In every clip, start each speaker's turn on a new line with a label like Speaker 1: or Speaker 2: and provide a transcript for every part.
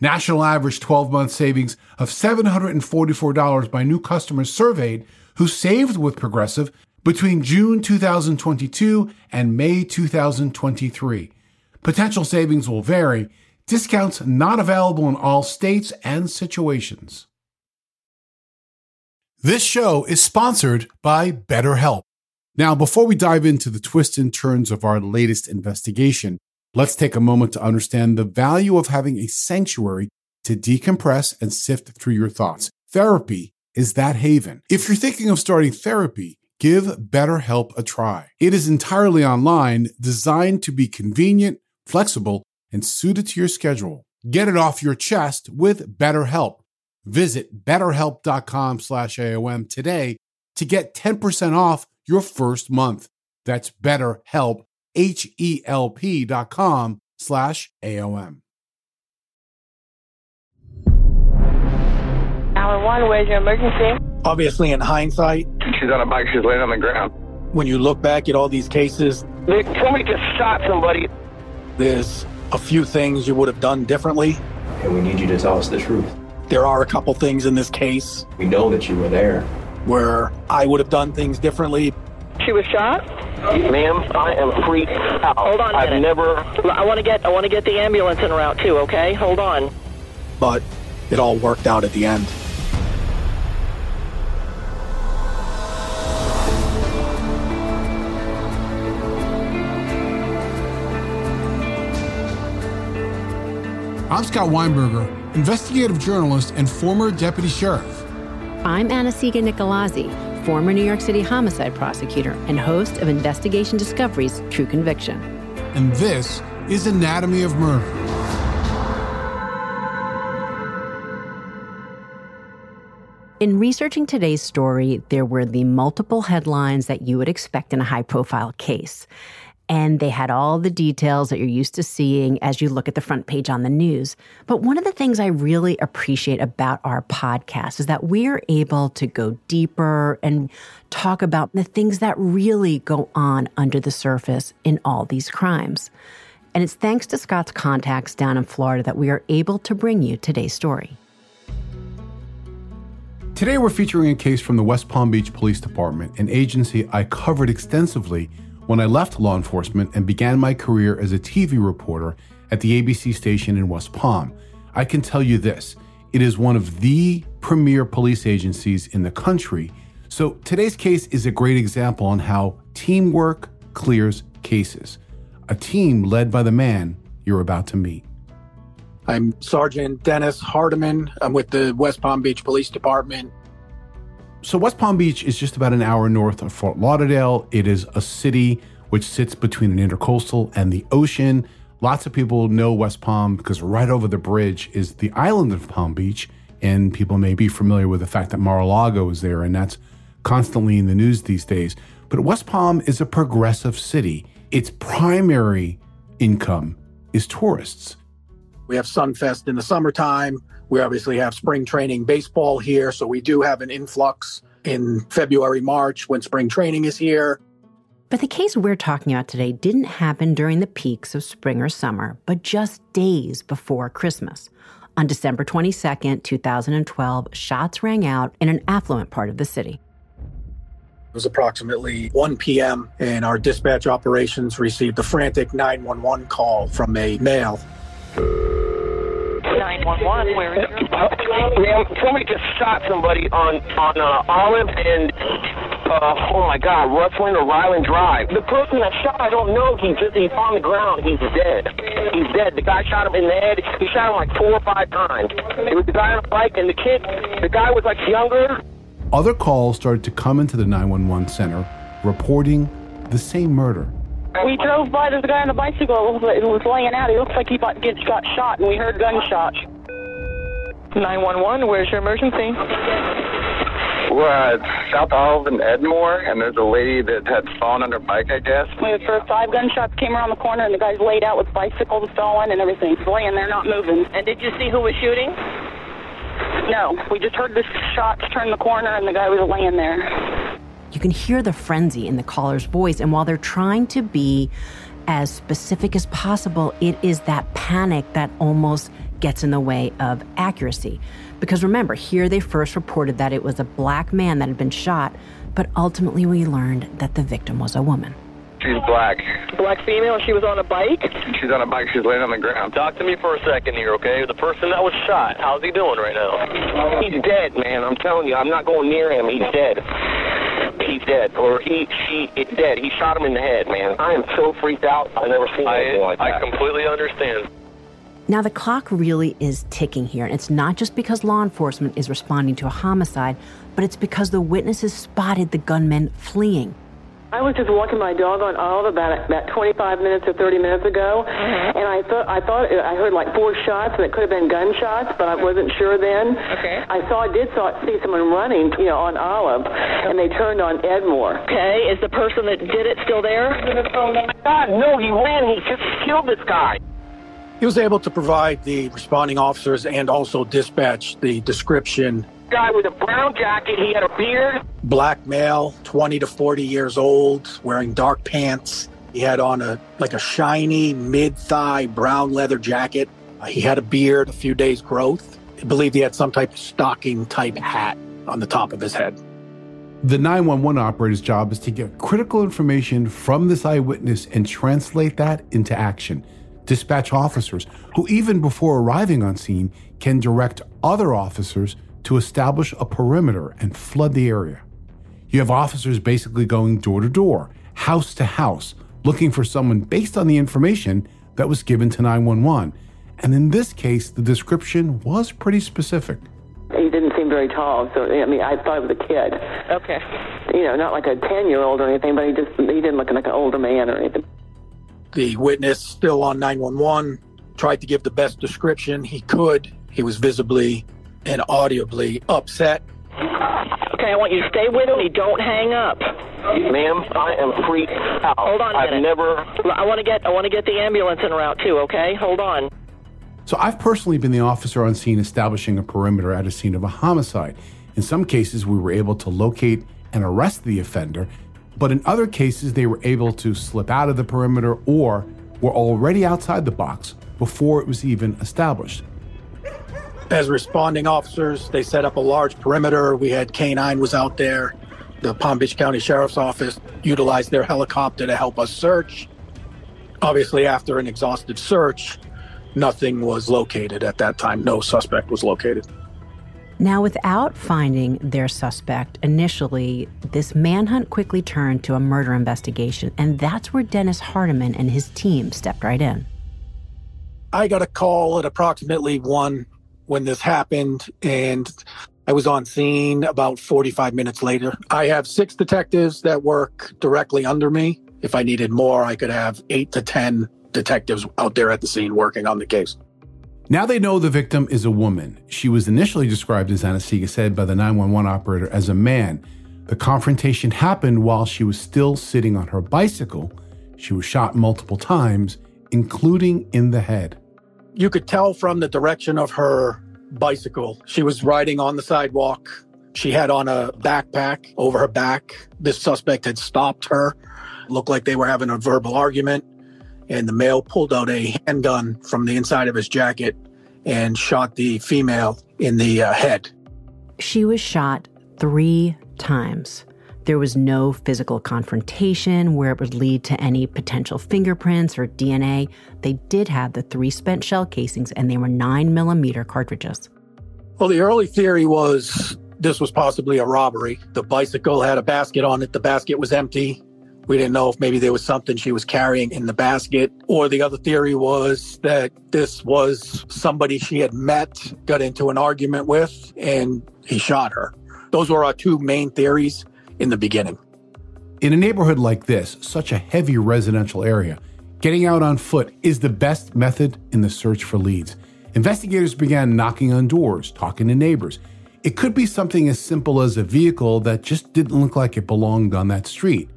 Speaker 1: National average 12 month savings of $744 by new customers surveyed who saved with Progressive between June 2022 and May 2023. Potential savings will vary. Discounts not available in all states and situations. This show is sponsored by BetterHelp. Now, before we dive into the twists and turns of our latest investigation, let's take a moment to understand the value of having a sanctuary to decompress and sift through your thoughts. Therapy is that haven. If you're thinking of starting therapy, give BetterHelp a try. It is entirely online, designed to be convenient, flexible, and suited to your schedule. Get it off your chest with BetterHelp. Visit betterhelp.com slash AOM today to get 10% off your first month. That's betterhelp, H-E-L-P dot com slash AOM.
Speaker 2: Hour one, where's your emergency?
Speaker 3: Obviously, in hindsight,
Speaker 4: She's on a bike. She's laying on the ground.
Speaker 3: when you look back at all these cases,
Speaker 4: They told me to shot somebody.
Speaker 3: there's a few things you would have done differently.
Speaker 5: and we need you to tell us the truth.
Speaker 3: There are a couple things in this case
Speaker 5: We know that you were there.
Speaker 3: where I would have done things differently.
Speaker 2: She was shot?
Speaker 4: Ma'am, I am freaked out.
Speaker 2: Hold on a
Speaker 4: I've
Speaker 2: minute.
Speaker 4: never.
Speaker 2: I want to get I want to get the ambulance en route too, okay? Hold on.
Speaker 3: but it all worked out at the end.
Speaker 1: I'm Scott Weinberger, investigative journalist and former deputy sheriff.
Speaker 6: I'm Anna-Sigga Nikolazzi, former New York City homicide prosecutor and host of Investigation Discovery's True Conviction.
Speaker 1: And this is Anatomy of Murder.
Speaker 6: In researching today's story, there were the multiple headlines that you would expect in a high profile case. And they had all the details that you're used to seeing as you look at the front page on the news. But one of the things I really appreciate about our podcast is that we are able to go deeper and talk about the things that really go on under the surface in all these crimes. And it's thanks to Scott's contacts down in Florida that we are able to bring you today's story.
Speaker 1: Today, we're featuring a case from the West Palm Beach Police Department, an agency I covered extensively when I left law enforcement and began my career as a TV reporter at the ABC station in West Palm. I can tell you this it is one of the premier police agencies in the country. So, today's case is a great example on how teamwork clears cases. A team led by the man you're about to meet.
Speaker 3: I'm Sergeant Dennis Hardiman. I'm with the West Palm Beach Police Department.
Speaker 1: So, West Palm Beach is just about an hour north of Fort Lauderdale. It is a city which sits between an intercoastal and the ocean. Lots of people know West Palm because right over the bridge is the island of Palm Beach. And people may be familiar with the fact that Mar a Lago is there, and that's constantly in the news these days. But West Palm is a progressive city. Its primary income is tourists.
Speaker 3: We have Sunfest in the summertime. We obviously have spring training baseball here. So we do have an influx in February, March when spring training is here.
Speaker 6: But the case we're talking about today didn't happen during the peaks of spring or summer, but just days before Christmas. On December 22nd, 2012, shots rang out in an affluent part of the city.
Speaker 3: It was approximately 1 p.m., and our dispatch operations received a frantic 911 call from a male.
Speaker 2: 911, where is your
Speaker 4: Ma'am, somebody just shot somebody on on uh, Olive and uh, oh my God, Rustling or Ryland Drive. The person that shot, I don't know. He's just he's on the ground. He's dead. He's dead. The guy shot him in the head. He shot him like four or five times. It was the guy on a bike, and the kid, the guy was like younger.
Speaker 1: Other calls started to come into the 911 center reporting the same murder.
Speaker 2: We drove by, there's a guy on a bicycle who was laying out. He looks like he got shot, and we heard gunshots. 911, where's your emergency?
Speaker 4: We're at South Olive and Edmore, and there's a lady that had fallen on her bike, I guess.
Speaker 2: We had first five gunshots came around the corner, and the guy's laid out with bicycles stolen and everything. He's laying there, not moving. And did you see who was shooting? No, we just heard the shots turn the corner, and the guy was laying there.
Speaker 6: You can hear the frenzy in the caller's voice, and while they're trying to be as specific as possible, it is that panic that almost gets in the way of accuracy. Because remember, here they first reported that it was a black man that had been shot, but ultimately we learned that the victim was a woman.
Speaker 4: She's black.
Speaker 2: Black female, she was on a bike?
Speaker 4: She's on a bike. She's laying on the ground.
Speaker 7: Talk to me for a second here, okay? The person that was shot, how's he doing right now?
Speaker 4: He's dead, man. I'm telling you, I'm not going near him. He's dead. He's dead, or he, she, it's dead. He shot him in the head, man. I am so freaked out. I've never seen anything
Speaker 7: I,
Speaker 4: like that.
Speaker 7: I completely understand.
Speaker 6: Now, the clock really is ticking here, and it's not just because law enforcement is responding to a homicide, but it's because the witnesses spotted the gunmen fleeing.
Speaker 2: I was just walking my dog on Olive about about 25 minutes or 30 minutes ago, and I thought I thought I heard like four shots, and it could have been gunshots, but I wasn't sure then.
Speaker 8: Okay.
Speaker 2: I saw I did saw see someone running, you know, on Olive, and they turned on Edmore.
Speaker 8: Okay, is the person that did it still there?
Speaker 4: God, no, he ran. He just killed this guy.
Speaker 3: He was able to provide the responding officers and also dispatch the description
Speaker 4: Guy with a brown jacket. He had a beard.
Speaker 3: black male, 20 to 40 years old, wearing dark pants. He had on a like a shiny mid-thigh brown leather jacket. Uh, he had a beard, a few days growth. I believe he had some type of stocking type hat on the top of his head.
Speaker 1: The 911 operator's job is to get critical information from this eyewitness and translate that into action. Dispatch officers, who even before arriving on scene can direct other officers to establish a perimeter and flood the area. You have officers basically going door to door, house to house, looking for someone based on the information that was given to 911. And in this case, the description was pretty specific.
Speaker 2: He didn't seem very tall, so I mean, I thought it was a kid.
Speaker 8: Okay.
Speaker 2: You know, not like a 10-year-old or anything, but he just he didn't look like an older man or anything.
Speaker 3: The witness, still on 911, tried to give the best description he could. He was visibly and audibly upset.
Speaker 8: Okay, I want you to stay with me. Don't hang up.
Speaker 4: Ma'am, I am freaked out.
Speaker 8: Hold on a
Speaker 4: I've
Speaker 8: minute.
Speaker 4: never.
Speaker 8: I want to get I want to get the ambulance en route too. Okay, hold on.
Speaker 1: So I've personally been the officer on scene establishing a perimeter at a scene of a homicide. In some cases, we were able to locate and arrest the offender, but in other cases, they were able to slip out of the perimeter or were already outside the box before it was even established.
Speaker 3: As responding officers, they set up a large perimeter. We had K9 was out there. The Palm Beach County Sheriff's Office utilized their helicopter to help us search. Obviously, after an exhaustive search, nothing was located at that time. No suspect was located.
Speaker 6: Now, without finding their suspect initially, this manhunt quickly turned to a murder investigation, and that's where Dennis Hardiman and his team stepped right in.
Speaker 3: I got a call at approximately one when this happened, and I was on scene about 45 minutes later. I have six detectives that work directly under me. If I needed more, I could have eight to 10 detectives out there at the scene working on the case.
Speaker 1: Now they know the victim is a woman. She was initially described, as Anna-Sigga said, by the 911 operator as a man. The confrontation happened while she was still sitting on her bicycle. She was shot multiple times, including in the head.
Speaker 3: You could tell from the direction of her bicycle. She was riding on the sidewalk. She had on a backpack over her back. This suspect had stopped her Looked like they were having a verbal argument, and the male pulled out a handgun from the inside of his jacket and shot the female in the uh, head.
Speaker 6: She was shot three times. There was no physical confrontation where it would lead to any potential fingerprints or DNA. They did have the three spent shell casings, and they were nine millimeter cartridges.
Speaker 3: Well, the early theory was this was possibly a robbery. The bicycle had a basket on it, the basket was empty. We didn't know if maybe there was something she was carrying in the basket. Or the other theory was that this was somebody she had met, got into an argument with, and he shot her. Those were our two main theories in the beginning.
Speaker 1: In a neighborhood like this, such a heavy residential area, getting out on foot is the best method in the search for leads. Investigators began knocking on doors, talking to neighbors. It could be something as simple as a vehicle that just didn't look like it belonged on that street.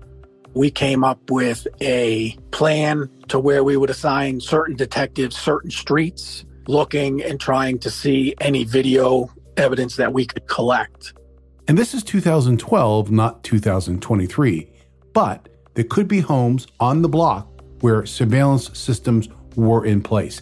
Speaker 3: We came up with a plan to where we would assign certain detectives certain streets, looking and trying to see any video evidence that we could collect.
Speaker 1: And this is 2012, not 2023. But there could be homes on the block where surveillance systems were in place.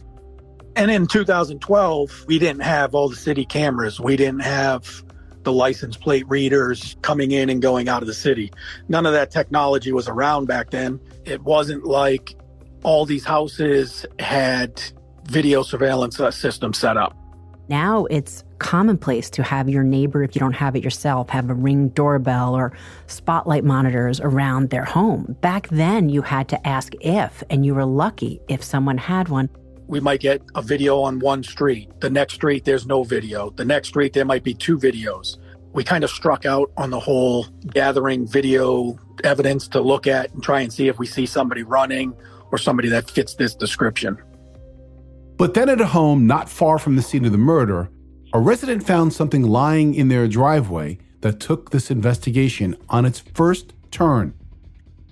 Speaker 3: And in 2012, we didn't have all the city cameras. We didn't have the license plate readers coming in and going out of the city. None of that technology was around back then. It wasn't like all these houses had video surveillance uh, systems set up.
Speaker 6: Now it's commonplace to have your neighbor, if you don't have it yourself, have a ring doorbell or spotlight monitors around their home. Back then, you had to ask if, and you were lucky if someone had one.
Speaker 3: We might get a video on one street. The next street, there's no video. The next street, there might be two videos. We kind of struck out on the whole gathering video evidence to look at and try and see if we see somebody running or somebody that fits this description.
Speaker 1: But then at a home not far from the scene of the murder, a resident found something lying in their driveway that took this investigation on its first turn.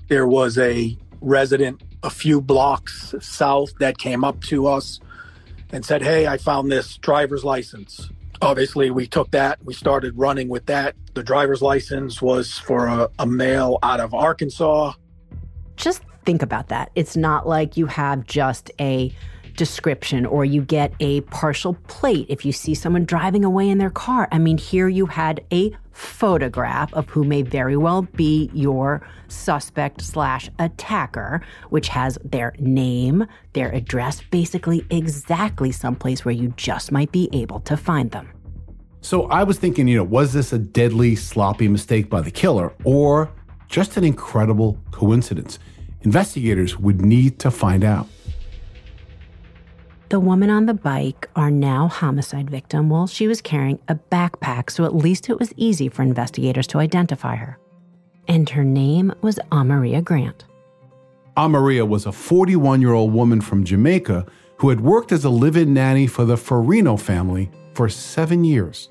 Speaker 3: There was a resident a few blocks south that came up to us and said, Hey, I found this driver's license. Obviously, we took that, we started running with that. The driver's license was for a, a male out of Arkansas.
Speaker 6: Just think about that. It's not like you have just a description or you get a partial plate if you see someone driving away in their car. I mean, here you had a photograph of who may very well be your suspect slash attacker, which has their name, their address, basically exactly someplace where you just might be able to find them.
Speaker 1: So I was thinking, you know, was this a deadly, sloppy mistake by the killer or just an incredible coincidence? Investigators would need to find out.
Speaker 6: The woman on the bike, our now homicide victim, well, she was carrying a backpack, so at least it was easy for investigators to identify her. And her name was Amaria Grant.
Speaker 1: Amaria was a 41 year old woman from Jamaica who had worked as a live in nanny for the Farino family for seven years.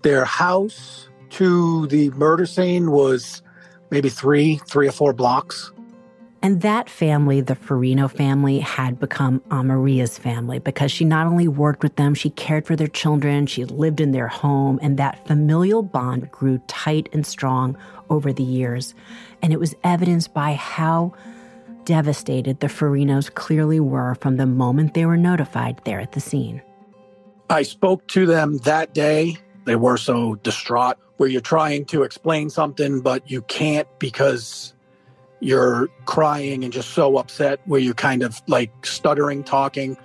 Speaker 3: Their house to the murder scene was maybe three, three or four blocks.
Speaker 6: And that family, the Farino family, had become Amaria's family because she not only worked with them, she cared for their children, she lived in their home, and that familial bond grew tight and strong over the years. And it was evidenced by how devastated the Farinos clearly were from the moment they were notified there at the scene.
Speaker 3: I spoke to them that day. They were so distraught, where you're trying to explain something, but you can't because you're crying and just so upset where you're kind of like stuttering talking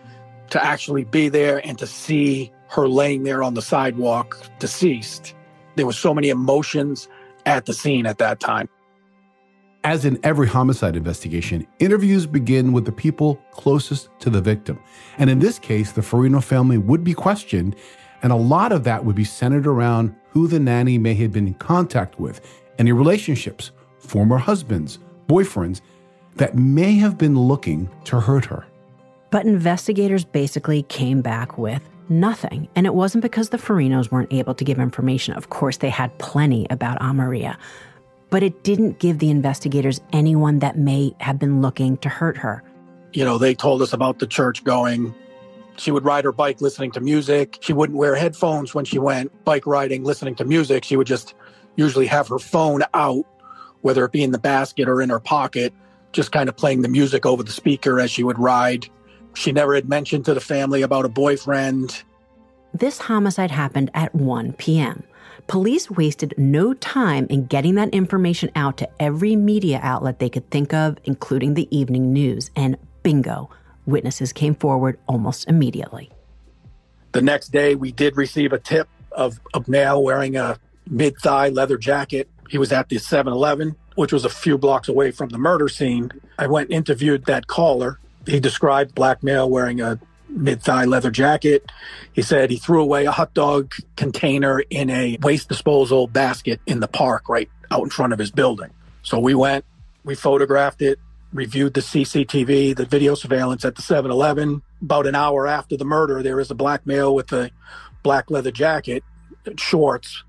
Speaker 3: to actually be there and to see her laying there on the sidewalk deceased there were so many emotions at the scene at that time
Speaker 1: as in every homicide investigation, interviews begin with the people closest to the victim. And in this case, the Farino family would be questioned, and a lot of that would be centered around who the nanny may have been in contact with, any relationships, former husbands, boyfriends that may have been looking to hurt her.
Speaker 6: But investigators basically came back with nothing. And it wasn't because the Farinos weren't able to give information. Of course, they had plenty about Amaria. But it didn't give the investigators anyone that may have been looking to hurt her.
Speaker 3: You know, they told us about the church going. She would ride her bike listening to music. She wouldn't wear headphones when she went bike riding, listening to music. She would just usually have her phone out whether it be in the basket or in her pocket, just kind of playing the music over the speaker as she would ride. She never had mentioned to the family about a boyfriend.
Speaker 6: This homicide happened at 1 p.m. Police wasted no time in getting that information out to every media outlet they could think of, including the evening news. And bingo, witnesses came forward almost immediately.
Speaker 3: The next day, we did receive a tip of a male wearing a mid thigh leather jacket. He was at the 7 Eleven, which was a few blocks away from the murder scene. I went interviewed that caller. He described black male wearing a mid thigh leather jacket. He said he threw away a hot dog container in a waste disposal basket in the park right out in front of his building. So we went, we photographed it, reviewed the CCTV, the video surveillance at the 7 Eleven. About an hour after the murder, there is a black male with a black leather jacket, shorts.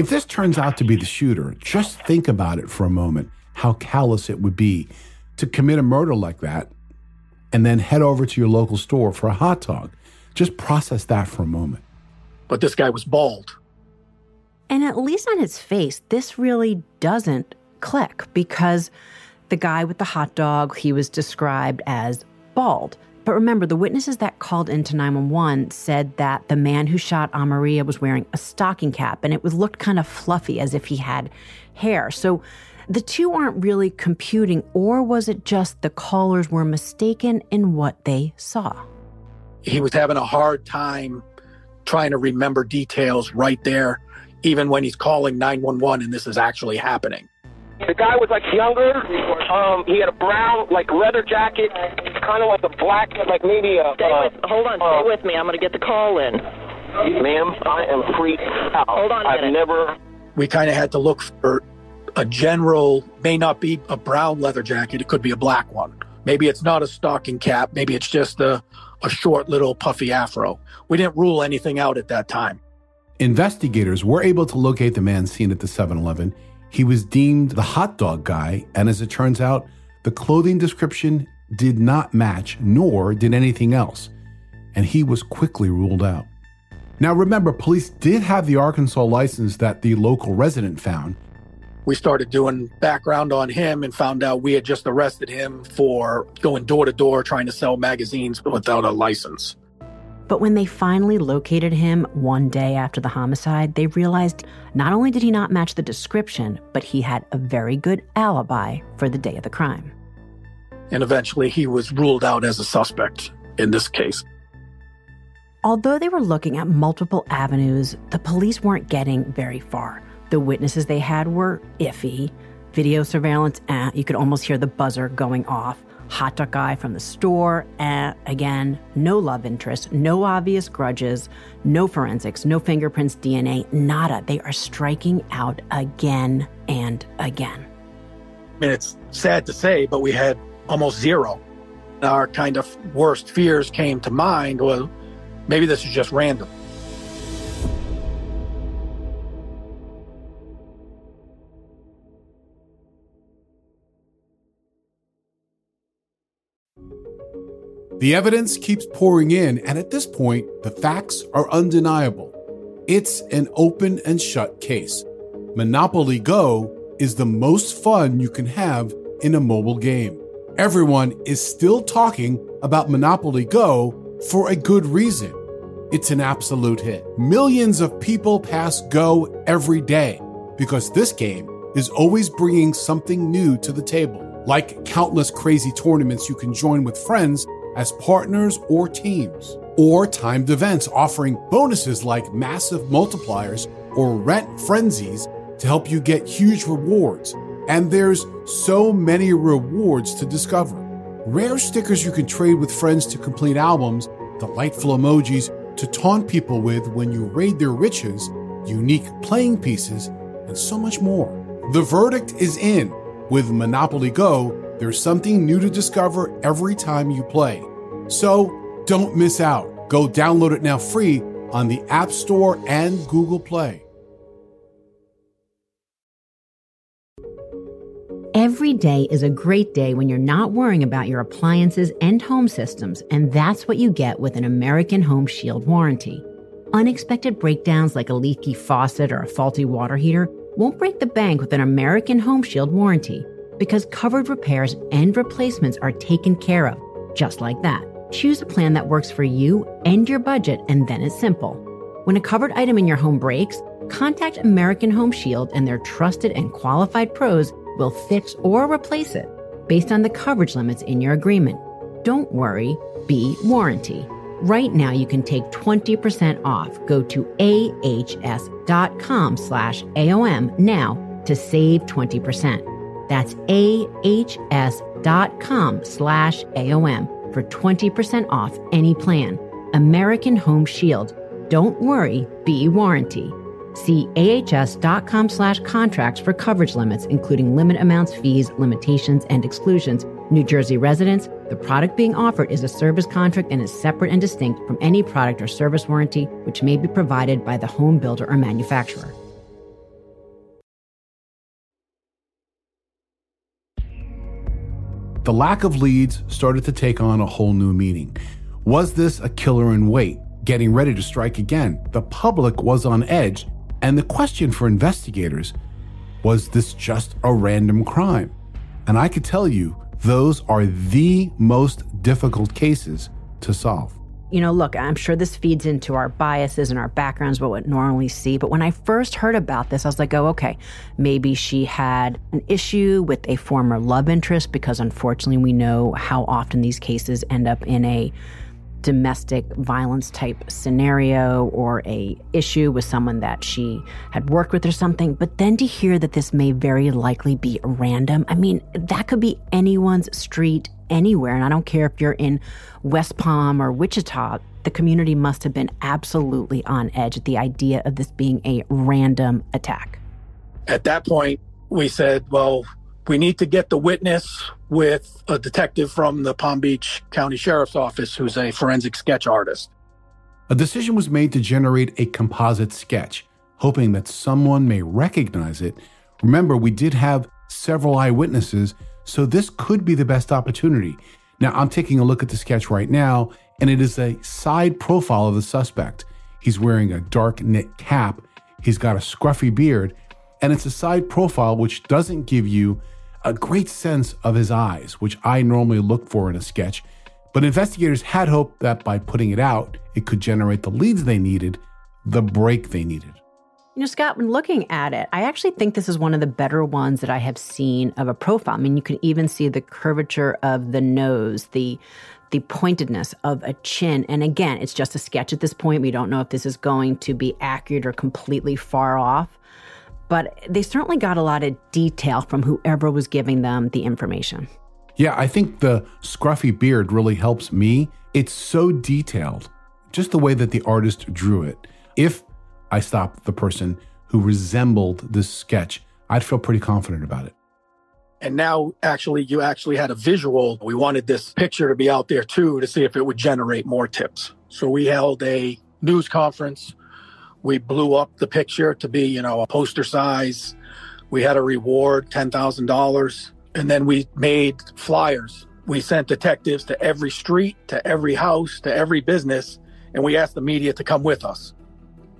Speaker 1: If this turns out to be the shooter, just think about it for a moment how callous it would be to commit a murder like that and then head over to your local store for a hot dog. Just process that for a moment.
Speaker 3: But this guy was bald.
Speaker 6: And at least on his face, this really doesn't click because the guy with the hot dog, he was described as bald. But remember, the witnesses that called into 911 said that the man who shot Amaria was wearing a stocking cap and it was looked kind of fluffy as if he had hair. So the two aren't really computing, or was it just the callers were mistaken in what they saw?
Speaker 3: He was having a hard time trying to remember details right there, even when he's calling 911 and this is actually happening.
Speaker 4: The guy was like younger. Um, he had a brown like leather jacket, kind of like a black, like maybe a.
Speaker 8: Stay
Speaker 4: uh,
Speaker 8: with, hold on,
Speaker 4: uh,
Speaker 8: stay with me. I'm going to get the call in.
Speaker 4: Ma'am, I am freaked out.
Speaker 8: Hold on a
Speaker 4: I've
Speaker 8: minute.
Speaker 4: never.
Speaker 3: We kind of had to look for a general, may not be a brown leather jacket, it could be a black one. Maybe it's not a stocking cap, maybe it's just a, a short little puffy afro. We didn't rule anything out at that time.
Speaker 1: Investigators were able to locate the man seen at the 7 Eleven. He was deemed the hot dog guy, and as it turns out, the clothing description did not match, nor did anything else, and he was quickly ruled out. Now, remember, police did have the Arkansas license that the local resident found.
Speaker 3: We started doing background on him and found out we had just arrested him for going door to door trying to sell magazines without a license.
Speaker 6: But when they finally located him one day after the homicide, they realized not only did he not match the description, but he had a very good alibi for the day of the crime.
Speaker 3: And eventually he was ruled out as a suspect in this case.
Speaker 6: Although they were looking at multiple avenues, the police weren't getting very far. The witnesses they had were iffy. Video surveillance, eh, you could almost hear the buzzer going off. Hot dog guy from the store, eh, again, no love interest, no obvious grudges, no forensics, no fingerprints, DNA, nada. They are striking out again and again.
Speaker 3: I mean, it's sad to say, but we had almost zero. Our kind of worst fears came to mind. Well, maybe this is just random.
Speaker 1: The evidence keeps pouring in, and at this point, the facts are undeniable. It's an open and shut case. Monopoly Go is the most fun you can have in a mobile game. Everyone is still talking about Monopoly Go for a good reason. It's an absolute hit. Millions of people pass Go every day because this game is always bringing something new to the table, like countless crazy tournaments you can join with friends as partners or teams, or timed events offering bonuses like massive multipliers or rent frenzies to help you get huge rewards. And there's so many rewards to discover. Rare stickers you can trade with friends to complete albums, delightful emojis to taunt people with when you raid their riches, unique playing pieces, and so much more. The verdict is in. With Monopoly Go, there's something new to discover every time you play. So don't miss out. Go download it now free on the App Store and Google Play.
Speaker 6: Every day is a great day when you're not worrying about your appliances and home systems, and that's what you get with an American Home Shield warranty. Unexpected breakdowns like a leaky faucet or a faulty water heater won't break the bank with an American Home Shield warranty. Because covered repairs and replacements are taken care of, just like that. Choose a plan that works for you and your budget, and then it's simple. When a covered item in your home breaks, contact American Home Shield and their trusted and qualified pros will fix or replace it based on the coverage limits in your agreement. Don't worry, be warranty. Right now you can take 20% off. Go to ahs.com slash AOM now to save 20%. That's ahs.com slash AOM for 20% off any plan. American Home Shield. Don't worry, be warranty. See ahs.com slash contracts for coverage limits, including limit amounts, fees, limitations, and exclusions. New Jersey residents, the product being offered is a service contract and is separate and distinct from any product or service warranty which may be provided by the home builder or manufacturer.
Speaker 1: The lack of leads started to take on a whole new meaning. Was this a killer in wait, getting ready to strike again? The public was on edge, and the question for investigators was this just a random crime? And I could tell you, those are the most difficult cases to solve.
Speaker 6: You know, look, I'm sure this feeds into our biases and our backgrounds, what we normally see. But when I first heard about this, I was like, oh, okay, maybe she had an issue with a former love interest because unfortunately we know how often these cases end up in a domestic violence type scenario or a issue with someone that she had worked with or something but then to hear that this may very likely be random i mean that could be anyone's street anywhere and i don't care if you're in west palm or wichita the community must have been absolutely on edge at the idea of this being a random attack
Speaker 3: at that point we said well we need to get the witness with a detective from the Palm Beach County Sheriff's Office who's a forensic sketch artist.
Speaker 1: A decision was made to generate a composite sketch, hoping that someone may recognize it. Remember, we did have several eyewitnesses, so this could be the best opportunity. Now, I'm taking a look at the sketch right now, and it is a side profile of the suspect. He's wearing a dark knit cap, he's got a scruffy beard, and it's a side profile which doesn't give you a great sense of his eyes, which I normally look for in a sketch. But investigators had hoped that by putting it out, it could generate the leads they needed, the break they needed.
Speaker 6: You know, Scott, when looking at it, I actually think this is one of the better ones that I have seen of a profile. I mean, you can even see the curvature of the nose, the the pointedness of a chin. And again, it's just a sketch at this point. We don't know if this is going to be accurate or completely far off but they certainly got a lot of detail from whoever was giving them the information.
Speaker 1: Yeah, I think the scruffy beard really helps me. It's so detailed, just the way that the artist drew it. If I stopped the person who resembled this sketch, I'd feel pretty confident about it.
Speaker 3: And now, actually, you actually had a visual. We wanted this picture to be out there too to see if it would generate more tips. So we held a news conference we blew up the picture to be, you know, a poster size. We had a reward, $10,000. And then we made flyers. We sent detectives to every street, to every house, to every business, and we asked the media to come with us.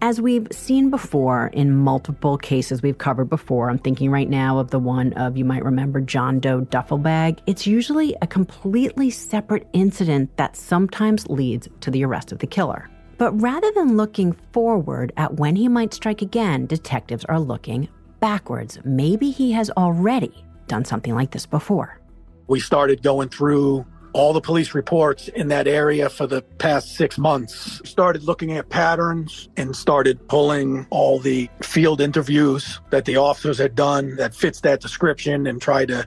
Speaker 6: As we've seen before in multiple cases we've covered before, I'm thinking right now of the one of, you might remember, John Doe duffel bag. It's usually a completely separate incident that sometimes leads to the arrest of the killer. But rather than looking forward at when he might strike again, detectives are looking backwards. Maybe he has already done something like this before.
Speaker 3: We started going through all the police reports in that area for the past six months. Started looking at patterns and started pulling all the field interviews that the officers had done that fits that description and try to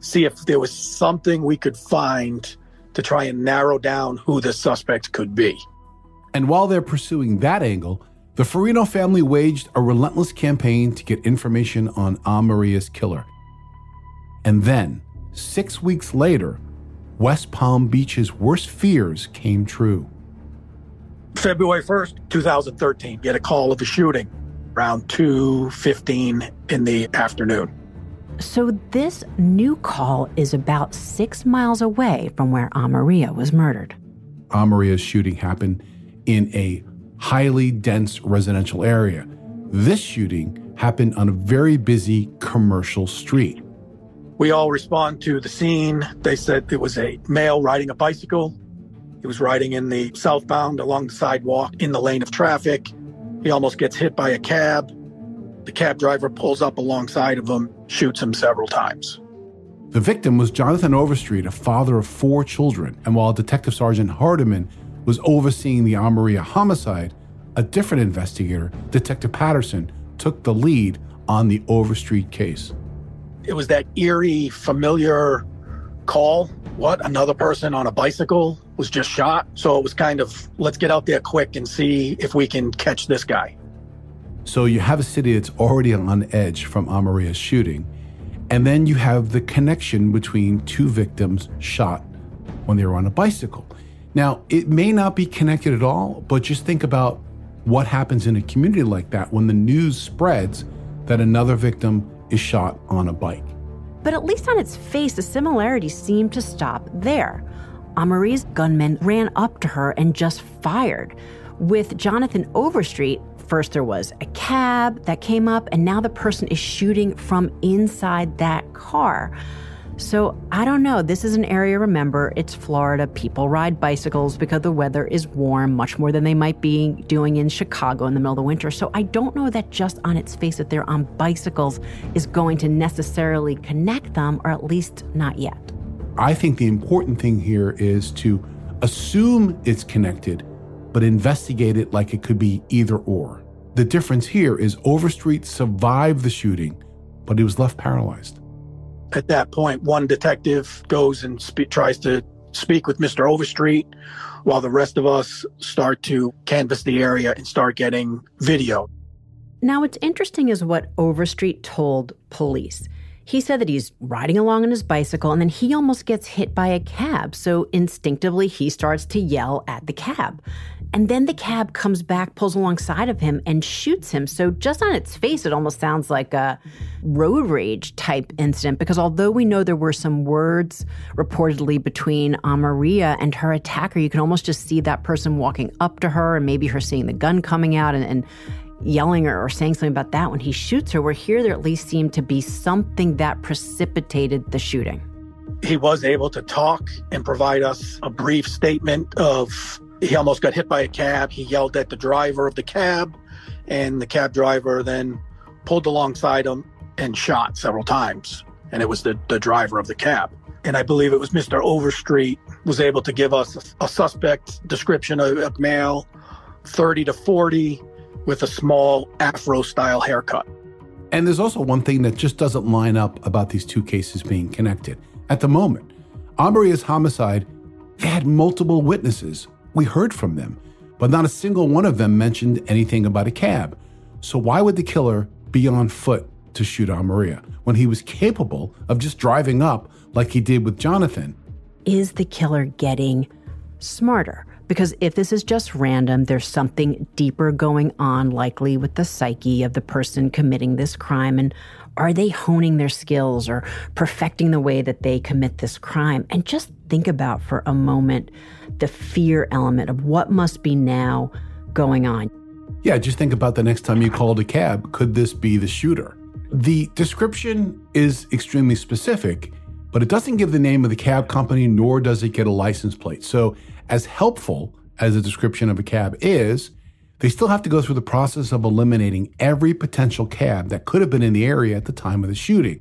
Speaker 3: see if there was something we could find to try and narrow down who the suspect could be.
Speaker 1: And while they're pursuing that angle, the Farino family waged a relentless campaign to get information on Amaria's killer. And then, six weeks later, West Palm Beach's worst fears came true.
Speaker 3: February 1st, 2013, get a call of a shooting around 2:15 in the afternoon.
Speaker 6: So this new call is about 6 miles away from where Amaria was murdered.
Speaker 1: Amaria's shooting happened in a highly dense residential area. This shooting happened on a very busy commercial street.
Speaker 3: We all respond to the scene. They said it was a male riding a bicycle. He was riding in the southbound along the sidewalk in the lane of traffic. He almost gets hit by a cab. The cab driver pulls up alongside of him, shoots him several times.
Speaker 1: The victim was Jonathan Overstreet, a father of four children, and while Detective Sergeant Hardiman was overseeing the Amaria homicide, a different investigator, Detective Patterson, took the lead on the Overstreet case.
Speaker 3: It was that eerie, familiar call. What? Another person on a bicycle was just shot. So it was kind of, let's get out there quick and see if we can catch this guy.
Speaker 1: So you have a city that's already on edge from Amaria's shooting. And then you have the connection between two victims shot when they were on a bicycle. Now, it may not be connected at all, but just think about what happens in a community like that when the news spreads that another victim is shot on a bike.
Speaker 6: But at least on its face, the similarities seem to stop there. Amari's gunman ran up to her and just fired. With Jonathan Overstreet, first there was a cab that came up, and now the person is shooting from inside that car. So I don't know. This is an area, remember, it's Florida. People ride bicycles because the weather is warm, much more than they might be doing in Chicago in the middle of the winter. So I don't know that just on its face that they're on bicycles is going to necessarily connect them, or at least not yet.
Speaker 1: I think the important thing here is to assume it's connected, but investigate it like it could be either or. The difference here is Overstreet survived the shooting, but he was left paralyzed.
Speaker 3: At that point, one detective goes and spe- tries to speak with Mr. Overstreet, while the rest of us start to canvass the area and start getting video.
Speaker 6: Now, what's interesting is what Overstreet told police. He said that he's riding along on his bicycle and then he almost gets hit by a cab. So instinctively, he starts to yell at the cab. And then the cab comes back, pulls alongside of him, and shoots him. So, just on its face, it almost sounds like a road rage type incident because although we know there were some words reportedly between Amaria and her attacker, you can almost just see that person walking up to her and maybe her seeing the gun coming out and, and yelling or, or saying something about that when he shoots her. Where here, there at least seemed to be something that precipitated the shooting.
Speaker 3: He was able to talk and provide us a brief statement of he almost got hit by a cab. He yelled at the driver of the cab, and the cab driver then pulled alongside him and shot several times. And it was the, the driver of the cab. And I believe it was Mr. Overstreet was able to give us a, a suspect description of a male, 30 to 40, with a small afro style haircut.
Speaker 1: And there's also one thing that just doesn't line up about these two cases being connected. At the moment, Amaria's homicide, they had multiple witnesses. We heard from them, but not a single one of them mentioned anything about a cab. So why would the killer be on foot to shoot Amaria when he was capable of just driving up like he did with Jonathan?
Speaker 6: Is the killer getting smarter? Because if this is just random, there's something deeper going on, likely with the psyche of the person committing this crime. And are they honing their skills or perfecting the way that they commit this crime? And just think about for a moment the fear element of what must be now going on.
Speaker 1: Yeah, just think about the next time you called a cab. Could this be the shooter? The description is extremely specific, but it doesn't give the name of the cab company, nor does it get a license plate. So, as helpful as a description of a cab is, they still have to go through the process of eliminating every potential cab that could have been in the area at the time of the shooting.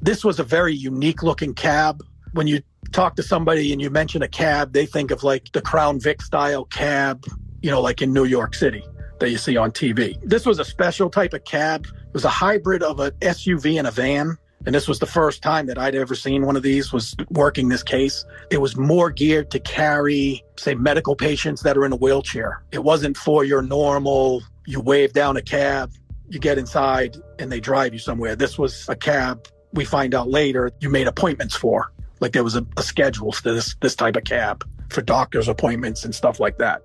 Speaker 3: This was a very unique looking cab. When you talk to somebody and you mention a cab, they think of like the Crown Vic style cab, you know, like in New York City that you see on TV. This was a special type of cab. It was a hybrid of an SUV and a van. And this was the first time that I'd ever seen one of these was working this case. It was more geared to carry, say, medical patients that are in a wheelchair. It wasn't for your normal, you wave down a cab, you get inside and they drive you somewhere. This was a cab we find out later you made appointments for. Like there was a, a schedule to this this type of cab for doctor's appointments and stuff like that.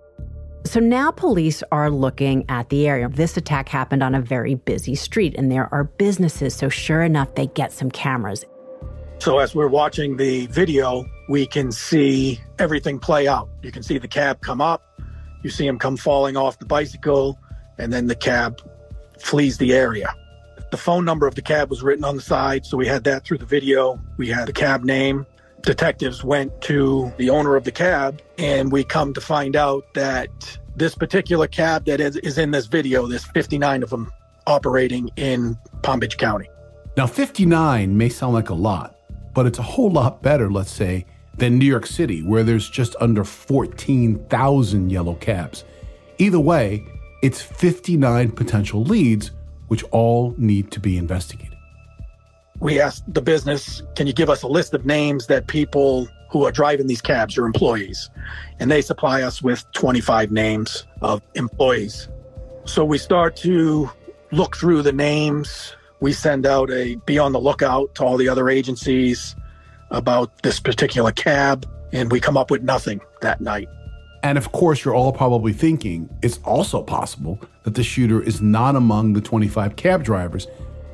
Speaker 6: So now police are looking at the area. This attack happened on a very busy street and there are businesses. So sure enough, they get some cameras.
Speaker 3: So as we're watching the video, we can see everything play out. You can see the cab come up, you see him come falling off the bicycle, and then the cab flees the area. The phone number of the cab was written on the side, so we had that through the video. We had the cab name. Detectives went to the owner of the cab, and we come to find out that this particular cab that is, is in this video, there's 59 of them operating in Palm Beach County.
Speaker 1: Now, 59 may sound like a lot, but it's a whole lot better, let's say, than New York City, where there's just under 14,000 yellow cabs. Either way, it's 59 potential leads, which all need to be investigated.
Speaker 3: We asked the business, can you give us a list of names that people who are driving these cabs are employees? And they supply us with 25 names of employees. So we start to look through the names. We send out a be on the lookout to all the other agencies about this particular cab, and we come up with nothing that night.
Speaker 1: And of course, you're all probably thinking it's also possible that the shooter is not among the 25 cab drivers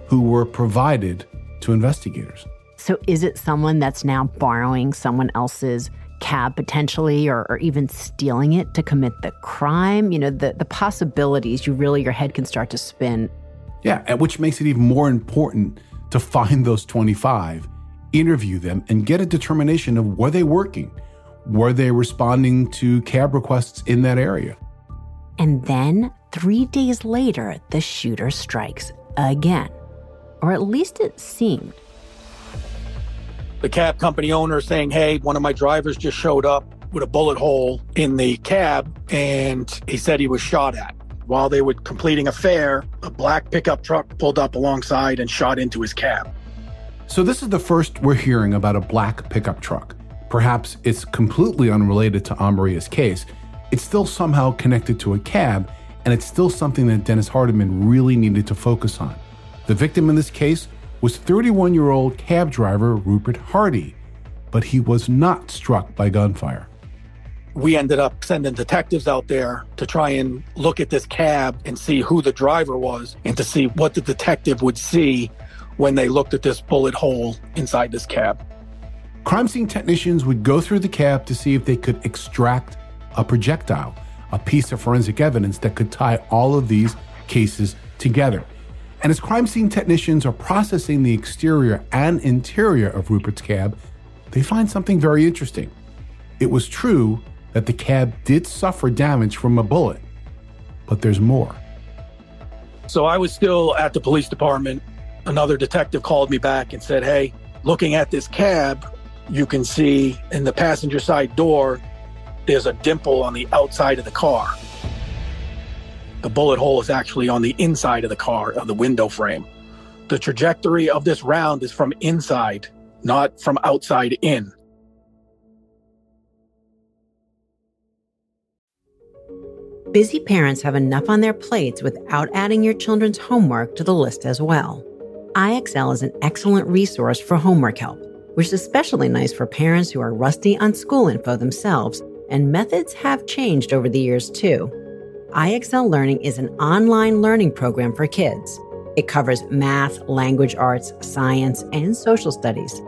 Speaker 1: who were provided to investigators.
Speaker 6: So, is it someone that's now borrowing someone else's cab potentially or, or even stealing it to commit the crime? You know, the, the possibilities, you really, your head can start to spin.
Speaker 1: Yeah, which makes it even more important to find those 25, interview them, and get a determination of were they working? Were they responding to cab requests in that area?
Speaker 6: And then, three days later, the shooter strikes again. Or at least it seemed.
Speaker 3: The cab company owner saying, Hey, one of my drivers just showed up with a bullet hole in the cab, and he said he was shot at. While they were completing a fare, a black pickup truck pulled up alongside and shot into his cab.
Speaker 1: So, this is the first we're hearing about a black pickup truck. Perhaps it's completely unrelated to Amaria's case. It's still somehow connected to a cab, and it's still something that Dennis Hardiman really needed to focus on. The victim in this case was 31 year old cab driver Rupert Hardy, but he was not struck by gunfire.
Speaker 3: We ended up sending detectives out there to try and look at this cab and see who the driver was and to see what the detective would see when they looked at this bullet hole inside this cab.
Speaker 1: Crime scene technicians would go through the cab to see if they could extract a projectile, a piece of forensic evidence that could tie all of these cases together. And as crime scene technicians are processing the exterior and interior of Rupert's cab, they find something very interesting. It was true that the cab did suffer damage from a bullet, but there's more.
Speaker 3: So I was still at the police department. Another detective called me back and said, Hey, looking at this cab, you can see in the passenger side door, there's a dimple on the outside of the car. The bullet hole is actually on the inside of the car, of the window frame. The trajectory of this round is from inside, not from outside in.
Speaker 6: Busy parents have enough on their plates without adding your children's homework to the list as well. IXL is an excellent resource for homework help which is especially nice for parents who are rusty on school info themselves, and methods have changed over the years too. IXL Learning is an online learning program for kids. It covers math, language arts, science, and social studies.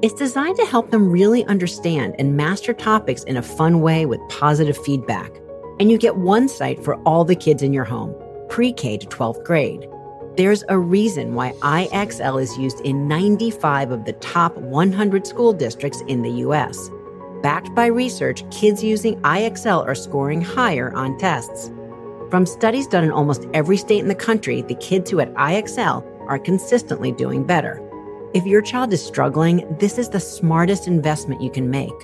Speaker 6: It's designed to help them really understand and master topics in a fun way with positive feedback. And you get one site for all the kids in your home, pre K to 12th grade. There's a reason why IXL is used in 95 of the top 100 school districts in the US. Backed by research, kids using IXL are scoring higher on tests. From studies done in almost every state in the country, the kids who at IXL are consistently doing better. If your child is struggling, this is the smartest investment you can make.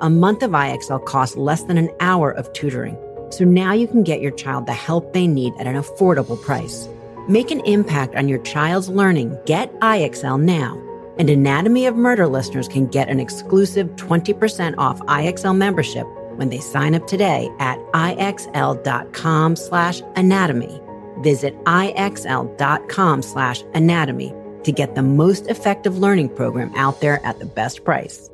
Speaker 6: A month of IXL costs less than an hour of tutoring, so now you can get your child the help they need at an affordable price. Make an impact on your child's learning. Get IXL now. And Anatomy of Murder listeners can get an exclusive 20% off IXL membership when they sign up today at IXL.com slash anatomy. Visit IXL.com slash anatomy to get the most effective learning program out there at the best price.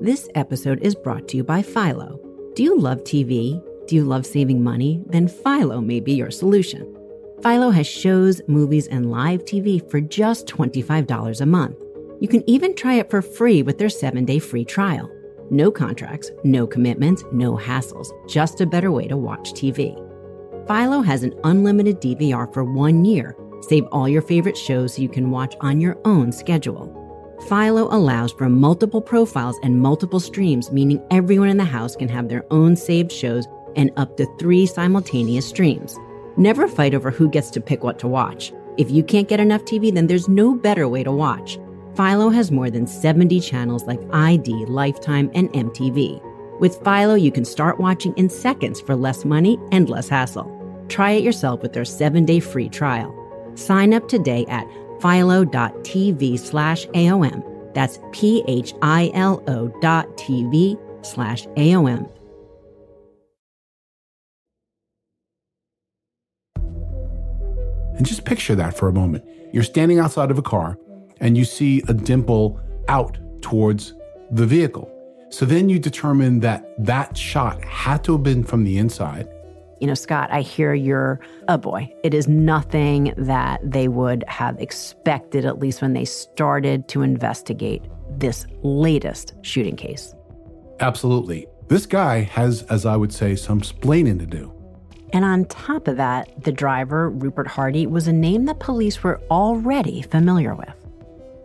Speaker 6: This episode is brought to you by Philo. Do you love TV? Do you love saving money? Then Philo may be your solution. Philo has shows, movies, and live TV for just $25 a month. You can even try it for free with their seven day free trial. No contracts, no commitments, no hassles, just a better way to watch TV. Philo has an unlimited DVR for one year. Save all your favorite shows so you can watch on your own schedule. Philo allows for multiple profiles and multiple streams, meaning everyone in the house can have their own saved shows and up to three simultaneous streams. Never fight over who gets to pick what to watch. If you can't get enough TV, then there's no better way to watch. Philo has more than 70 channels like ID, Lifetime, and MTV. With Philo, you can start watching in seconds for less money and less hassle. Try it yourself with their seven day free trial. Sign up today at philo.tv slash AOM. That's P H I L O dot TV slash AOM.
Speaker 1: And just picture that for a moment. You're standing outside of a car and you see a dimple out towards the vehicle. So then you determine that that shot had to have been from the inside.
Speaker 6: You know, Scott, I hear you're a boy. It is nothing that they would have expected, at least when they started to investigate this latest shooting case.
Speaker 1: Absolutely. This guy has, as I would say, some splaining to do.
Speaker 6: And on top of that, the driver, Rupert Hardy, was a name that police were already familiar with.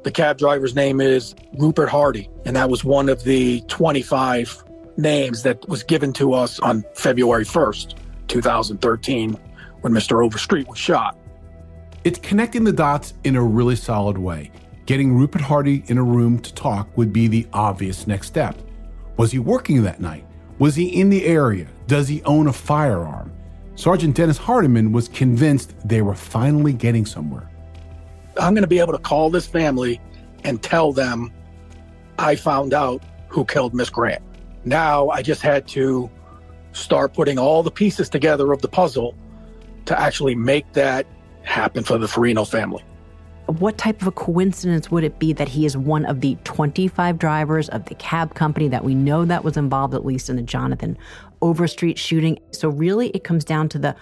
Speaker 3: The cab driver's name is Rupert Hardy, and that was one of the 25 names that was given to us on February 1st, 2013, when Mr. Overstreet was shot.
Speaker 1: It's connecting the dots in a really solid way. Getting Rupert Hardy in a room to talk would be the obvious next step. Was he working that night? Was he in the area? Does he own a firearm? Sergeant Dennis Hardiman was convinced they were finally getting somewhere.
Speaker 3: I'm going to be able to call this family and tell them I found out who killed Miss Grant. Now I just had to start putting all the pieces together of the puzzle to actually make that happen for the Farino family.
Speaker 6: What type of a coincidence would it be that he is one of the 25 drivers of the cab company that we know that was involved at least in the Jonathan Overstreet shooting? So really it comes down to the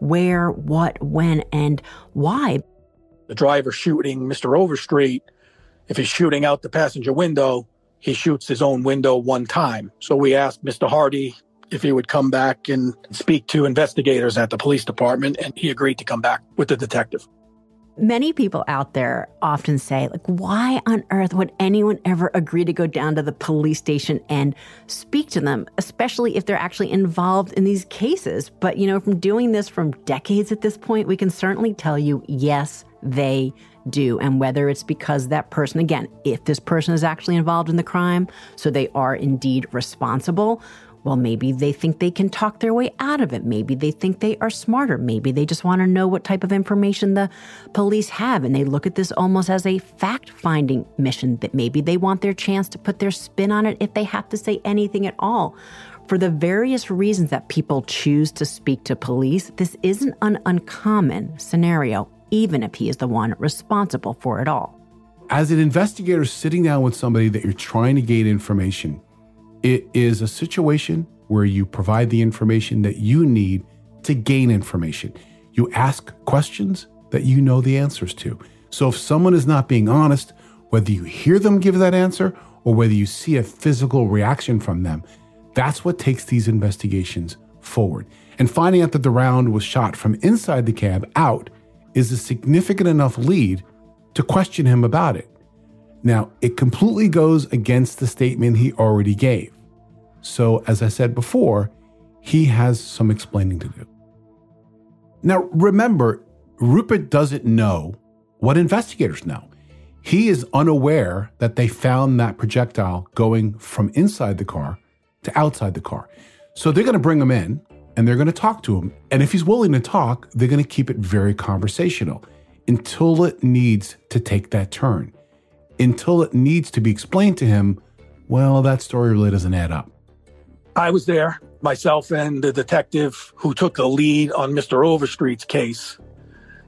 Speaker 6: where, what, when, and why.
Speaker 3: The driver shooting Mr. Overstreet, if he's shooting out the passenger window, he shoots his own window one time. So we asked Mr. Hardy if he would come back and speak to investigators at the police department, and he agreed to come back with the detective.
Speaker 6: Many people out there often say, like, why on earth would anyone ever agree to go down to the police station and speak to them, especially if they're actually involved in these cases? But, you know, from doing this from decades at this point, we can certainly tell you, yes, they do. And whether it's because that person, again, if this person is actually involved in the crime, so they are indeed responsible, well, maybe they think they can talk their way out of it. Maybe they think they are smarter. Maybe they just want to know what type of information the police have. And they look at this almost as a fact finding mission that maybe they want their chance to put their spin on it if they have to say anything at all. For the various reasons that people choose to speak to police, this isn't an uncommon scenario, even if he is the one responsible for it all.
Speaker 1: As an investigator sitting down with somebody that you're trying to gain information, it is a situation where you provide the information that you need to gain information. You ask questions that you know the answers to. So if someone is not being honest, whether you hear them give that answer or whether you see a physical reaction from them, that's what takes these investigations forward. And finding out that the round was shot from inside the cab out is a significant enough lead to question him about it. Now, it completely goes against the statement he already gave. So, as I said before, he has some explaining to do. Now, remember, Rupert doesn't know what investigators know. He is unaware that they found that projectile going from inside the car to outside the car. So they're going to bring him in and they're going to talk to him. And if he's willing to talk, they're going to keep it very conversational until it needs to take that turn, until it needs to be explained to him, well, that story really doesn't add up.
Speaker 3: I was there, myself and the detective who took the lead on Mr. Overstreet's case.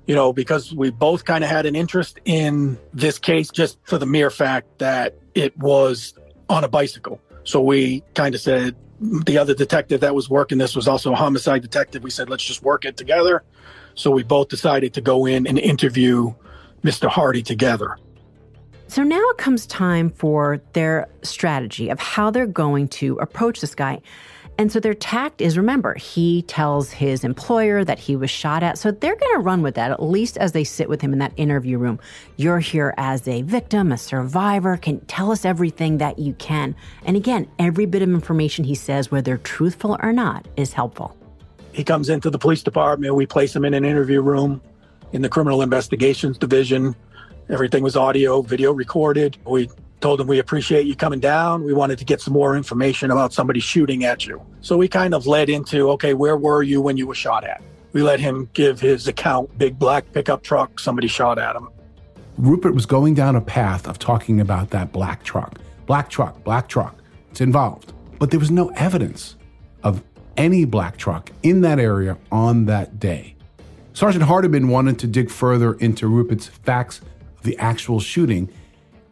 Speaker 3: You know, because we both kind of had an interest in this case just for the mere fact that it was on a bicycle. So we kind of said, the other detective that was working this was also a homicide detective. We said, let's just work it together. So we both decided to go in and interview Mr. Hardy together.
Speaker 6: So now it comes time for their strategy of how they're going to approach this guy. And so their tact is remember, he tells his employer that he was shot at. So they're going to run with that, at least as they sit with him in that interview room. You're here as a victim, a survivor, can tell us everything that you can. And again, every bit of information he says, whether truthful or not, is helpful.
Speaker 3: He comes into the police department. We place him in an interview room in the criminal investigations division. Everything was audio, video recorded. We told him we appreciate you coming down. We wanted to get some more information about somebody shooting at you. So we kind of led into, okay, where were you when you were shot at? We let him give his account, big black pickup truck, somebody shot at him.
Speaker 1: Rupert was going down a path of talking about that black truck. Black truck, black truck. It's involved. But there was no evidence of any black truck in that area on that day. Sergeant Hardiman wanted to dig further into Rupert's facts of the actual shooting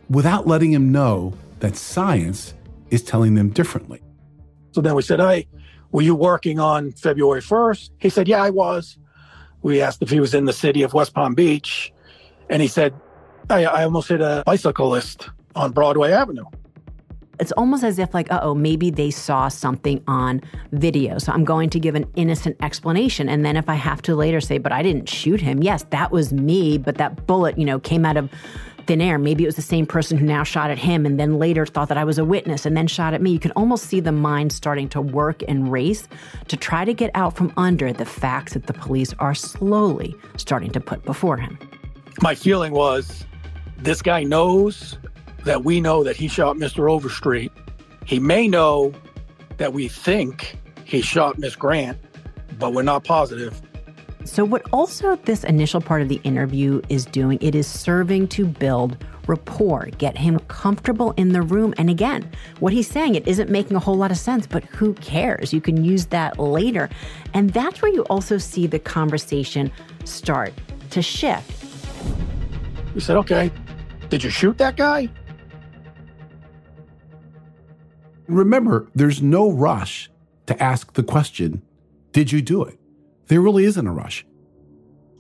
Speaker 1: without letting him know that science is telling them differently.
Speaker 3: So then we said, Hey, were you working on February 1st? He said, Yeah, I was. We asked if he was in the city of West Palm Beach. And he said, I, I almost hit a bicyclist on Broadway Avenue.
Speaker 6: It's almost as if, like, uh oh, maybe they saw something on video. So I'm going to give an innocent explanation. And then if I have to later say, but I didn't shoot him, yes, that was me, but that bullet, you know, came out of thin air. Maybe it was the same person who now shot at him and then later thought that I was a witness and then shot at me. You can almost see the mind starting to work and race to try to get out from under the facts that the police are slowly starting to put before him.
Speaker 3: My feeling was this guy knows that we know that he shot Mr. Overstreet. He may know that we think he shot Miss Grant, but we're not positive.
Speaker 6: So what also this initial part of the interview is doing, it is serving to build rapport, get him comfortable in the room. And again, what he's saying, it isn't making a whole lot of sense, but who cares? You can use that later. And that's where you also see the conversation start to shift.
Speaker 3: We said, okay, did you shoot that guy?
Speaker 1: Remember, there's no rush to ask the question, did you do it? There really isn't a rush.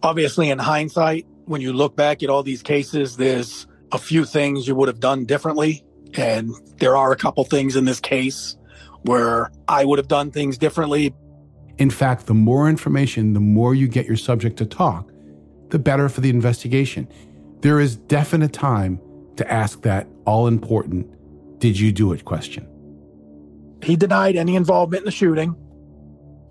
Speaker 3: Obviously, in hindsight, when you look back at all these cases, there's a few things you would have done differently. And there are a couple things in this case where I would have done things differently.
Speaker 1: In fact, the more information, the more you get your subject to talk, the better for the investigation. There is definite time to ask that all important, did you do it question.
Speaker 3: He denied any involvement in the shooting.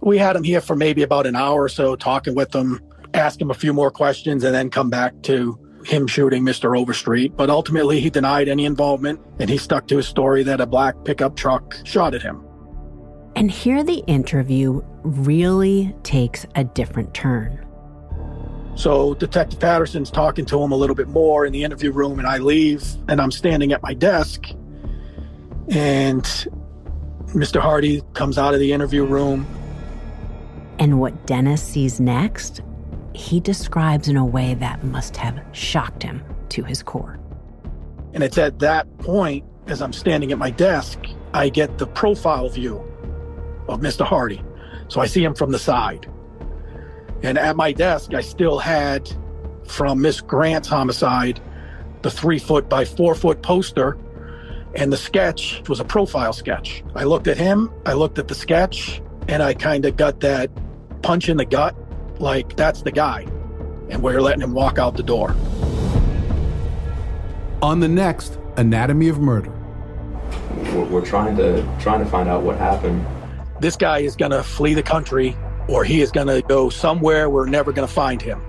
Speaker 3: We had him here for maybe about an hour or so, talking with him, ask him a few more questions, and then come back to him shooting Mr. Overstreet. But ultimately, he denied any involvement and he stuck to his story that a black pickup truck shot at him.
Speaker 6: And here the interview really takes a different turn.
Speaker 3: So Detective Patterson's talking to him a little bit more in the interview room, and I leave, and I'm standing at my desk, and Mr. Hardy comes out of the interview room.
Speaker 6: And what Dennis sees next, he describes in a way that must have shocked him to his core.
Speaker 3: And it's at that point, as I'm standing at my desk, I get the profile view of Mr. Hardy. So I see him from the side. And at my desk, I still had from Miss Grant's homicide the three foot by four foot poster. And the sketch was a profile sketch. I looked at him, I looked at the sketch, and I kind of got that punch in the gut like that's the guy. And we're letting him walk out the door.
Speaker 1: On the next Anatomy of Murder.
Speaker 5: We're, we're trying to trying to find out what happened.
Speaker 3: This guy is going to flee the country or he is going to go somewhere we're never going to find him.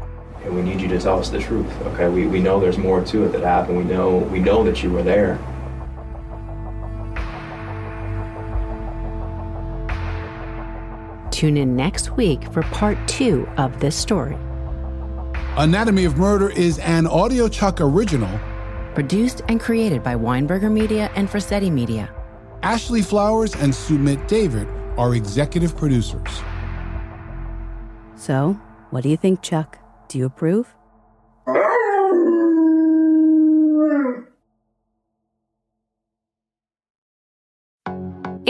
Speaker 5: And we need you to tell us the truth. Okay, we, we know there's more to it that happened. We know we know that you were there.
Speaker 6: Tune in next week for part two of this story.
Speaker 1: Anatomy of Murder is an Audio Chuck original.
Speaker 6: Produced and created by Weinberger Media and Frasetti Media.
Speaker 1: Ashley Flowers and Sumit David are executive producers.
Speaker 9: So, what do you think, Chuck? Do you approve?